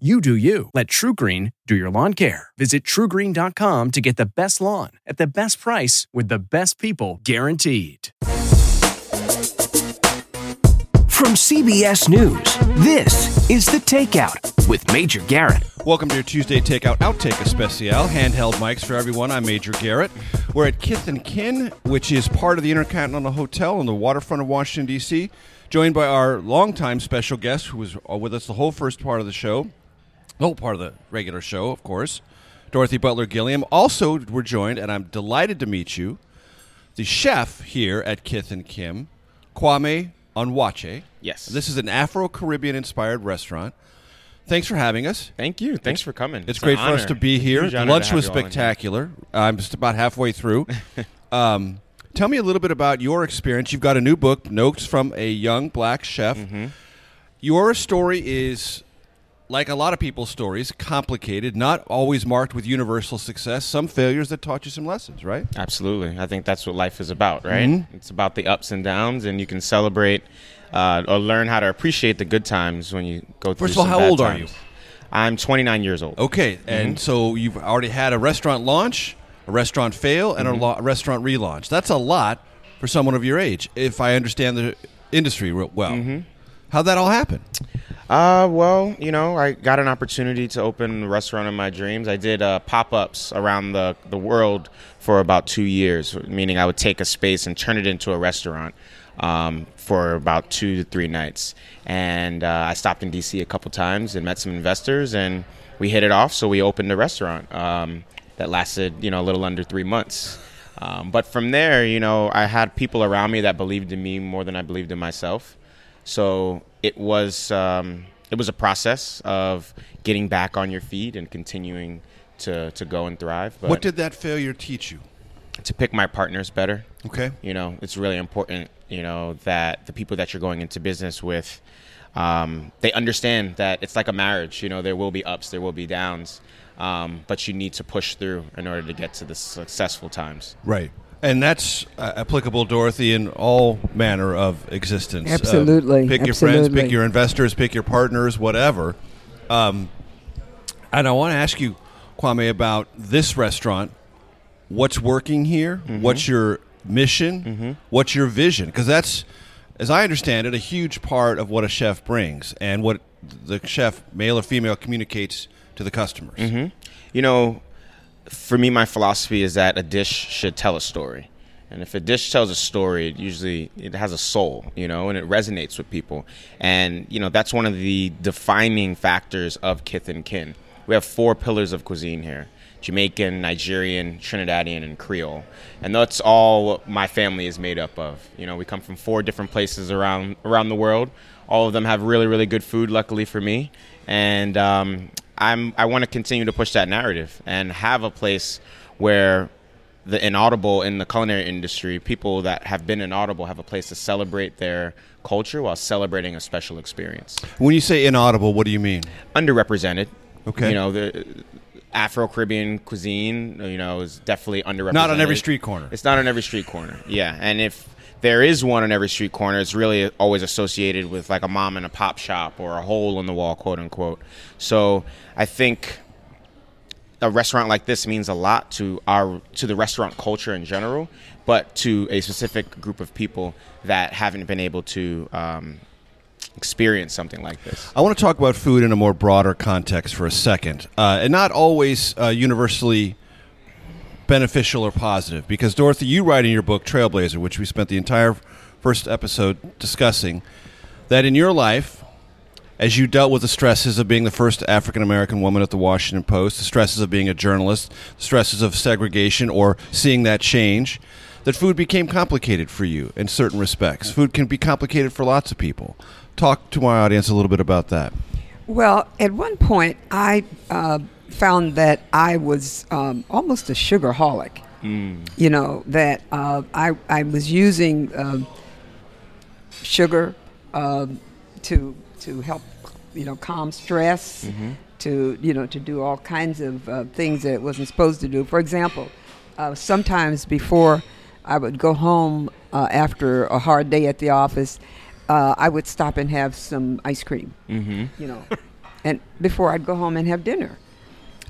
You do you. Let TruGreen do your lawn care. Visit trugreen.com to get the best lawn at the best price with the best people guaranteed. From CBS News, this is The Takeout with Major Garrett. Welcome to your Tuesday Takeout Outtake Especial. Handheld mics for everyone. I'm Major Garrett. We're at Kith and Kin, which is part of the Intercontinental Hotel on the waterfront of Washington, D.C., joined by our longtime special guest who was uh, with us the whole first part of the show, the whole part of the regular show, of course, Dorothy Butler Gilliam. Also, we're joined, and I'm delighted to meet you, the chef here at Kith and Kin, Kwame Onwuachi. Yes. This is an Afro Caribbean inspired restaurant. Thanks for having us. Thank you. Thanks for coming. It's, great for us to be here. Huge The honor to lunch was spectacular. I'm just about halfway through. um, tell me a little bit about your experience. You've got a new book, Notes from a Young Black Chef. Mm-hmm. Your story is, like a lot of people's stories, complicated, not always marked with universal success. Some failures that taught you some lessons, right? Absolutely. I think that's what life is about, right? Mm-hmm. It's about the ups and downs, and you can celebrate uh, or learn how to appreciate the good times when you go through First of all, how old are you? I'm 29 years old. Okay, Mm-hmm. and so you've already had a restaurant launch, a restaurant fail, and Mm-hmm. a lo- restaurant relaunch. That's a lot for someone of your age, if I understand the industry real well. Mm-hmm. How'd that all happen? Uh, well, you know, I got an opportunity to open a restaurant of my dreams. I did uh, pop ups around the, the world for about two years, meaning I would take a space and turn it into a restaurant um, for about two to three nights. And uh, I stopped in DC a couple times and met some investors, and we hit it off. So we opened a restaurant um, that lasted, you know, a little under three months. Um, but from there, you know, I had people around me that believed in me more than I believed in myself. So it was um, it was a process of getting back on your feet and continuing to, to go and thrive. But what did that failure teach you? to pick my partners better. Okay. You know, it's really important. You know that the people that you're going into business with, um, they understand that it's like a marriage. You know, there will be ups, there will be downs, um, but you need to push through in order to get to the successful times. Right. And that's uh, applicable, Dorothy, in all manner of existence. Um, Absolutely, pick your friends, pick your investors, pick your partners, whatever. Um, and I want to ask you, Kwame, about this restaurant. What's working here? Mm-hmm. What's your mission? What's your vision? Because that's, as I understand it, a huge part of what a chef brings and what the chef, male or female, communicates to the customers. Mm-hmm. You know, for me, my philosophy is that a dish should tell a story. And if a dish tells a story, it usually it has a soul, you know, and it resonates with people. And you know that's one of the defining factors of Kith and Kin. We have four pillars of cuisine here: Jamaican, Nigerian, Trinidadian, and Creole. And that's all my family is made up of. You know, we come from four different places around around the world. All of them have really, really good food. Luckily for me, and um, I'm I want to continue to push that narrative and have a place where the inaudible in the culinary industry, people that have been inaudible have a place to celebrate their culture while celebrating a special experience. When you say inaudible, what do you mean? Underrepresented. Okay. You know, the Afro Caribbean cuisine, you know, is definitely underrepresented. Not on every street corner. It's not on every street corner. Yeah. And if there is one on every street corner, it's really always associated with like a mom and a pop shop or a hole in the wall, quote unquote. So I think a restaurant like this means a lot to our to the restaurant culture in general, but to a specific group of people that haven't been able to um, experience something like this. I want to talk about food in a more broader context for a second, uh, and not always uh, universally beneficial or positive. Because Dorothy, you write in your book Trailblazer, which we spent the entire first episode discussing, that in your life, as you dealt with the stresses of being the first African American woman at the Washington Post, the stresses of being a journalist, the stresses of segregation or seeing that change, that food became complicated for you in certain respects. Food can be complicated for lots of people. Talk to my audience a little bit about that. Well, at one point, I uh, found that I was um, almost a sugar sugarholic. You know that uh, I I was using um sugar um to to help you know calm stress, to you know to do all kinds of uh, things that it wasn't supposed to do. For example, uh, sometimes before I would go home uh, after a hard day at the office, uh, I would stop and have some ice cream. Mm-hmm. You know, and before I'd go home and have dinner.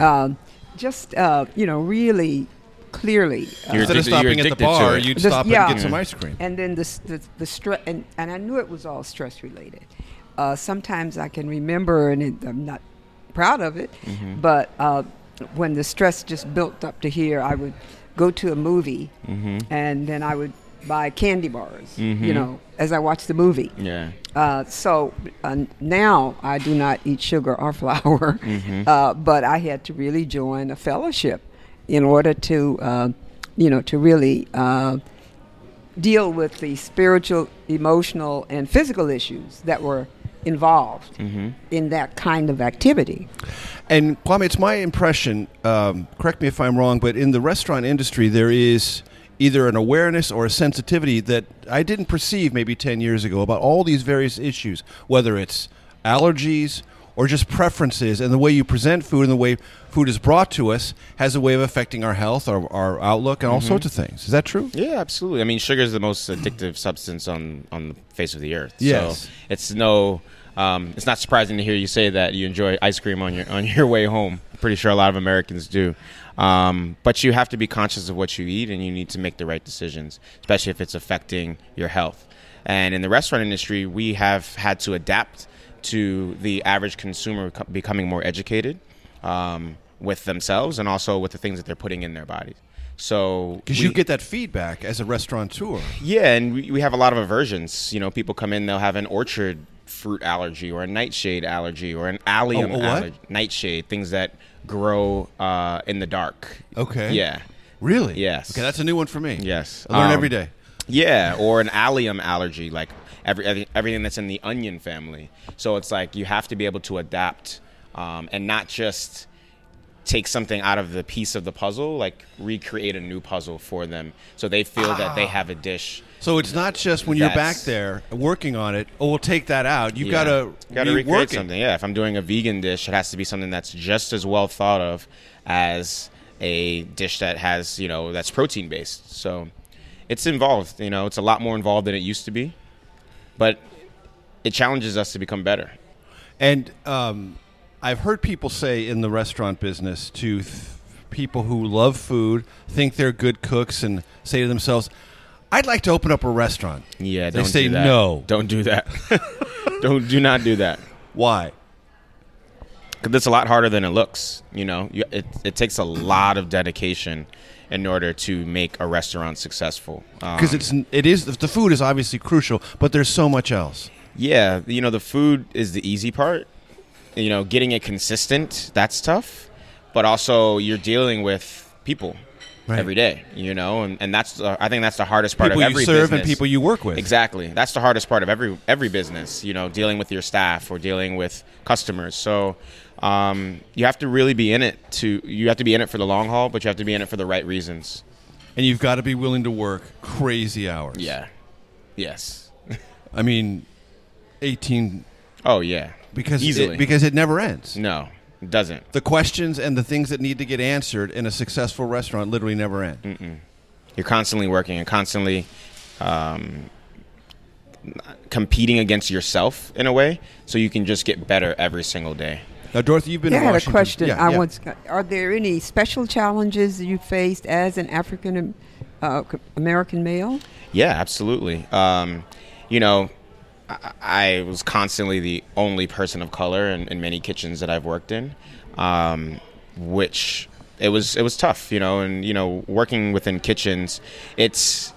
Um, just uh, you know, really clearly. uh, You're Instead of stopping at the bar, you'd This- stop yeah. and get some ice cream. and then the the, the stress, and, and I knew it was all stress related. Uh, sometimes I can remember, and it, I'm not proud of it, Mm-hmm. but uh, when the stress just built up to here, I would go to a movie, Mm-hmm. and then I would buy candy bars, you Mhm. know, as I watched the movie. Yeah. Uh, so uh, now I do not eat sugar or flour, Mm-hmm. uh, but I had to really join a fellowship in order to, uh, you know, to really uh, deal with the spiritual, emotional, and physical issues that were involved Mm-hmm. in that kind of activity. And Kwame, it's my impression. Um, correct me if I'm wrong, but in the restaurant industry, there is either an awareness or a sensitivity that I didn't perceive maybe ten years ago about all these various issues, whether it's allergies or just preferences, and the way you present food and the way food is brought to us has a way of affecting our health, our, our outlook, and all sorts of things. Is that true? Yeah, absolutely. I mean, sugar is the most addictive substance on on the face of the earth. Yes. So it's no, um, it's not surprising to hear you say that you enjoy ice cream on your on your way home. I'm pretty sure a lot of Americans do. Um, but you have to be conscious of what you eat, and you need to make the right decisions, especially if it's affecting your health. And in the restaurant industry, we have had to adapt to the average consumer becoming more educated um, with themselves and also with the things that they're putting in their bodies. So Because you get that feedback as a restaurateur. yeah, and we, we have a lot of aversions. You know, people come in, they'll have an orchard fruit allergy or a nightshade allergy or an allium Oh, allergy. Nightshade, things that grow uh, in the dark. Okay. Yeah. Really? Yes. Okay, that's a new one for me. Yes. I learn Um, every day. Yeah, or an allium allergy, like every, every everything that's in the onion family. So it's like you have to be able to adapt um, and not just take something out of the piece of the puzzle, like recreate a new puzzle for them, so they feel that Ah. they have a dish. So it's not just when you're back there working on it. Oh, we'll take that out. You Yeah. got to gotta rework recreate it. something. Yeah, if I'm doing a vegan dish, it has to be something that's just as well thought of as a dish that has you know that's protein based. So it's involved. You know, it's a lot more involved than it used to be, but it challenges us to become better. And um, I've heard people say in the restaurant business to th- people who love food, think they're good cooks, and say to themselves, "I'd like to open up a restaurant." Yeah, They don't say do that. no. Don't do that. don't do not do that. Why? because it's a lot harder than it looks. You know, you, it it takes a lot of dedication in order to make a restaurant successful. Because Um, it's it is the food is obviously crucial, but there's so much else. yeah, you know, the food is the easy part. You know, getting it consistent that's tough, but also you're dealing with people Right. every day. You know, and, and that's the, I think that's the hardest part People of you every serve and people you work with. Exactly. That's the hardest part of every every business. You know, dealing with your staff or dealing with customers. So um, you have to really be in it to. You have to be in it for the long haul, but you have to be in it for the right reasons. And you've got to be willing to work crazy hours. Yeah. Yes. I mean, eighteen. Oh yeah. Because easily it, because it never ends. no, it doesn't. The questions and the things that need to get answered in a successful restaurant literally never end. Mm. You're constantly working and constantly um, competing against yourself in a way, so you can just get better every single day. Now, Dorothy, you've been Yeah, in I had a question. Yeah, I yeah. once, are there any special challenges you faced as an African uh, American male? Yeah, absolutely. Um, you know, I, I was constantly the only person of color in, in many kitchens that I've worked in, um, which it was it was tough. You know, and you know, working within kitchens, it's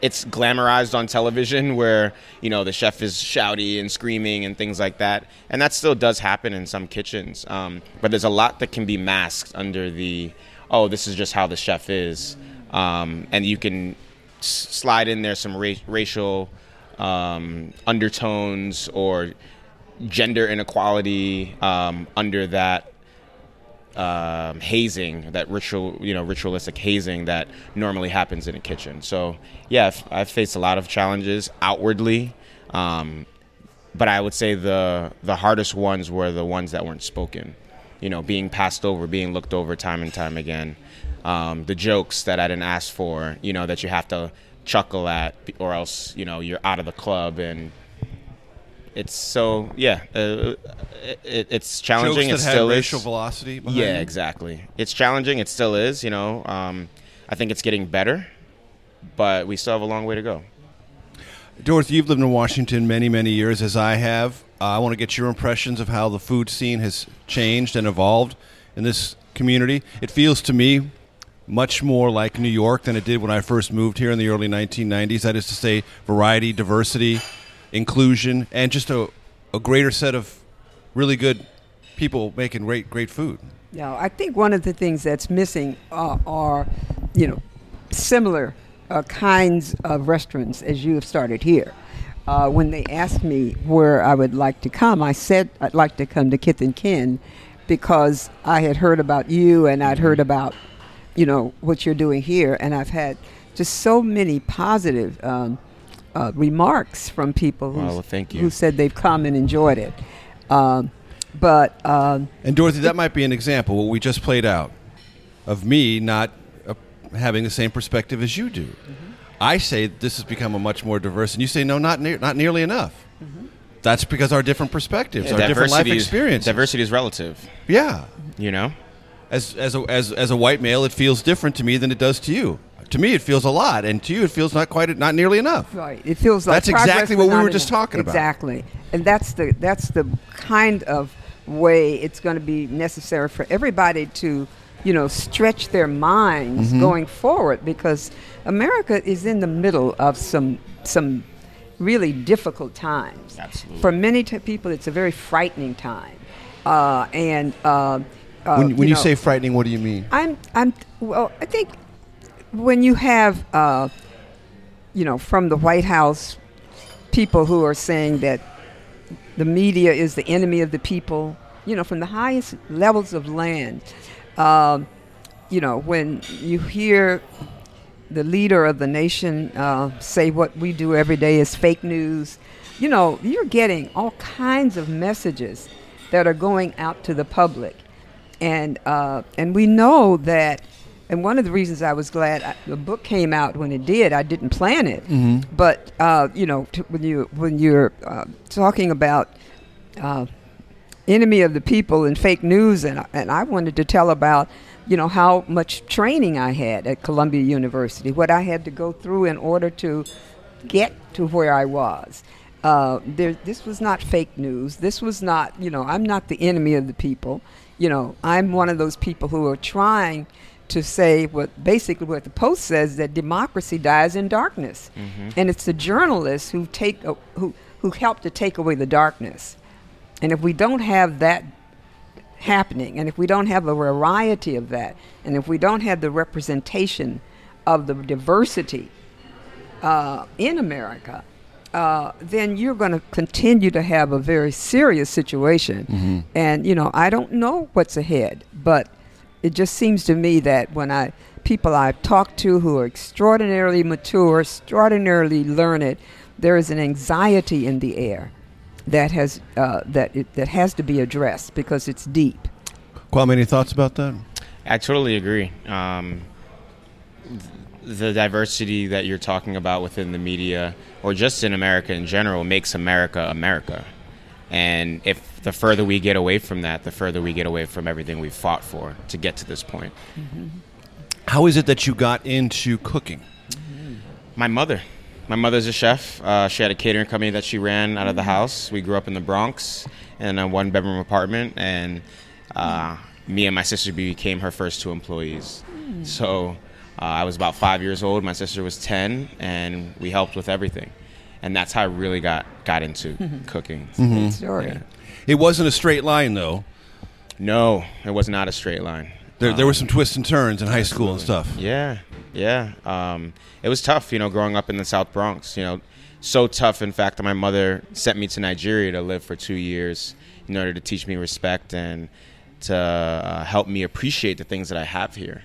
it's glamorized on television where you know the chef is shouty and screaming and things like that and that still does happen in some kitchens um, but there's a lot that can be masked under the oh this is just how the chef is um, and you can s- slide in there some ra- racial um, undertones or gender inequality um, under that um, hazing, that ritual, you know, ritualistic hazing that normally happens in a kitchen. So, yeah, I've, faced a lot of challenges outwardly, um, but I would say the the hardest ones were the ones that weren't spoken. You know, being passed over, being looked over time and time again. Um, the jokes that I didn't ask for, you know, that you have to chuckle at, or else, you know, you're out of the club and it's so yeah uh, it, it's challenging Jokes it still had is racial velocity. Yeah them? exactly it's challenging it still is you know um, i think it's getting better but we still have a long way to go Dorothy, you've lived in Washington many, many years, as I have. Uh, I want to get your impressions of how the food scene has changed and evolved in this community. It feels to me much more like New York than it did when I first moved here in the early 1990s. That is to say, variety, diversity, inclusion, and just a, a greater set of really good people making great, great food. Yeah, I think one of the things that's missing uh, are, you know, similar uh, kinds of restaurants as you have started here. Uh, when they asked me where I would like to come, I said I'd like to come to Kith and Kin because I had heard about you and I'd heard about, you know, what you're doing here, and I've had just so many positive um, uh, remarks from people who, Well, well, thank you. who said they've come and enjoyed it. Um, but um, And Dorothy, that might be an example, what we just played out, of me not uh, having the same perspective as you do. I say this has become a much more diverse, and you say no, not near, not nearly enough. That's because our different perspectives, our different life Diversity is- experiences. diversity is relative Yeah. you know As as a, as as a white male, it feels different to me than it does to you. To me, it feels a lot, and to you, it feels not quite, not nearly enough. Right. It feels like That's exactly what we were just enough. talking about. Exactly, and that's the that's the kind of way it's going to be necessary for everybody to, you know, stretch their minds Mm-hmm. going forward because America is in the middle of some some really difficult times. Absolutely. For many t- people, it's a very frightening time, uh, and. Uh, uh, When, when you, know, say frightening, what do you mean? I'm I'm well. I think when you have uh, you know from the White House people who are saying that the media is the enemy of the people, you know, from the highest levels of land, um, you know, when you hear the leader of the nation uh, say what we do every day is fake news, you know, you're getting all kinds of messages that are going out to the public, and uh, and we know that. And one of the reasons I was glad I, the book came out when it did, I didn't plan it, but uh, you know, t- when you when you're uh, talking about uh, enemy of the people and fake news and and I wanted to tell about you know how much training I had at Columbia University what I had to go through in order to get to where I was. Uh, there this was not fake news. This was not you know I'm not the enemy of the people you know I'm one of those people who are trying to say what basically what the post says that democracy dies in darkness. And it's the journalists who take uh, who who help to take away the darkness. And if we don't have that happening, and if we don't have a variety of that, and if we don't have the representation of the diversity uh, in America, uh, then you're going to continue to have a very serious situation. And you know, I don't know what's ahead, but it just seems to me that when I people I've talked to who are extraordinarily mature, extraordinarily learned, there is an anxiety in the air that has uh, that it, that has to be addressed because it's deep. Kwame, any thoughts about that? I totally agree. Um, th- the diversity that you're talking about within the media, or just in America in general, makes America America. And if the further we get away from that, the further we get away from everything we've fought for to get to this point. How is it that you got into cooking? My mother. My mother's a chef. Uh, she had a catering company that she ran out of the house. We grew up in the Bronx in a one bedroom apartment, and uh, me and my sister became her first two employees. So uh, I was about five years old. My sister was 10, and we helped with everything. And that's how I really got, got into cooking. Good story. Yeah. It wasn't a straight line, though. No, it was not a straight line. There, there were some twists and turns in high school and stuff. Yeah, yeah. Um, it was tough, you know, growing up in the South Bronx. You know, so tough, in fact, that my mother sent me to Nigeria to live for two years in order to teach me respect and to uh, help me appreciate the things that I have here.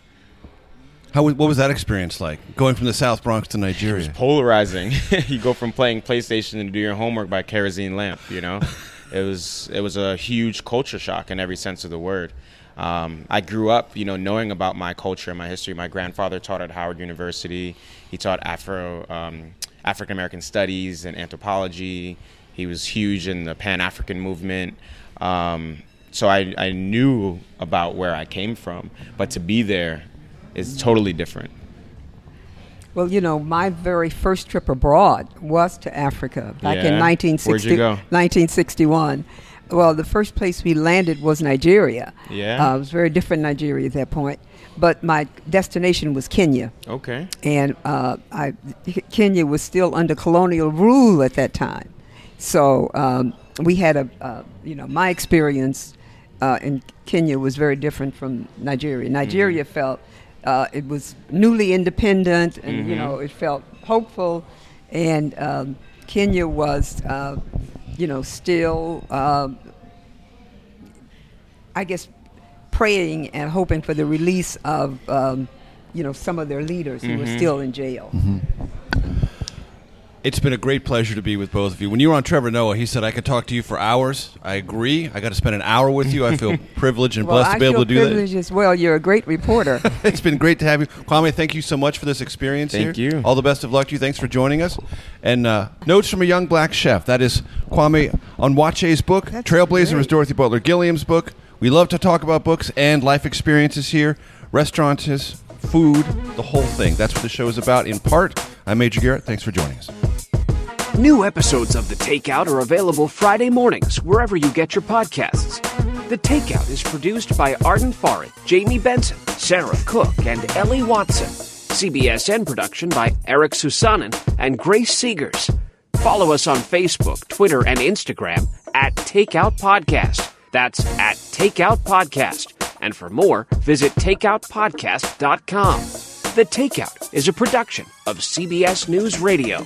How what was that experience like? Going from the South Bronx to Nigeria. Was polarizing. you go from playing PlayStation and do your homework by kerosene lamp. You know, it was it was a huge culture shock in every sense of the word. Um, I grew up, you know, knowing about my culture and my history. My grandfather taught at Howard University. He taught Afro um, African American studies and anthropology. He was huge in the Pan African movement. Um, so I, I knew about where I came from, but to be there is totally different. Well, you know, my very first trip abroad was to Africa back in Yeah? 1960, Where'd you go? 1961. Well, the first place we landed was Nigeria. Yeah? Uh, it was very different Nigeria at that point. But my destination was Kenya. Okay. And uh, I, Kenya was still under colonial rule at that time. So um, we had a, uh, you know, my experience uh, in Kenya was very different from Nigeria. Nigeria felt uh, it was newly independent, and you know, it felt hopeful. And um, Kenya was, uh, you know, still, um I guess, praying and hoping for the release of, um, you know, some of their leaders who were still in jail. It's been a great pleasure to be with both of you. When you were on Trevor Noah, he said I could talk to you for hours. I agree. I got to spend an hour with you. I feel privileged and Well, blessed I to be able feel to do that. privileged as well. You're a great reporter. it's been great to have you, Kwame. Thank you so much for this experience Thank here. you. All the best of luck to you. Thanks for joining us. And uh, notes from a young black chef. That is Kwame on Onwuachi's book. That's Trailblazer was great. Dorothy Butler Gilliam's book. We love to talk about books and life experiences here. Restaurants, food, the whole thing. That's what the show is about. In part, I'm Major Garrett. Thanks for joining us. New episodes of The Takeout are available Friday mornings wherever you get your podcasts. The Takeout is produced by Arden Farhi, Jamie Benson, Sarah Cook, and Ellie Watson. CBSN production by Eric Susanen and Grace Segers. Follow us on Facebook, Twitter, and Instagram at Takeout Podcast. That's at Takeout Podcast. And for more, visit takeoutpodcast.com. The Takeout is a production of CBS News Radio.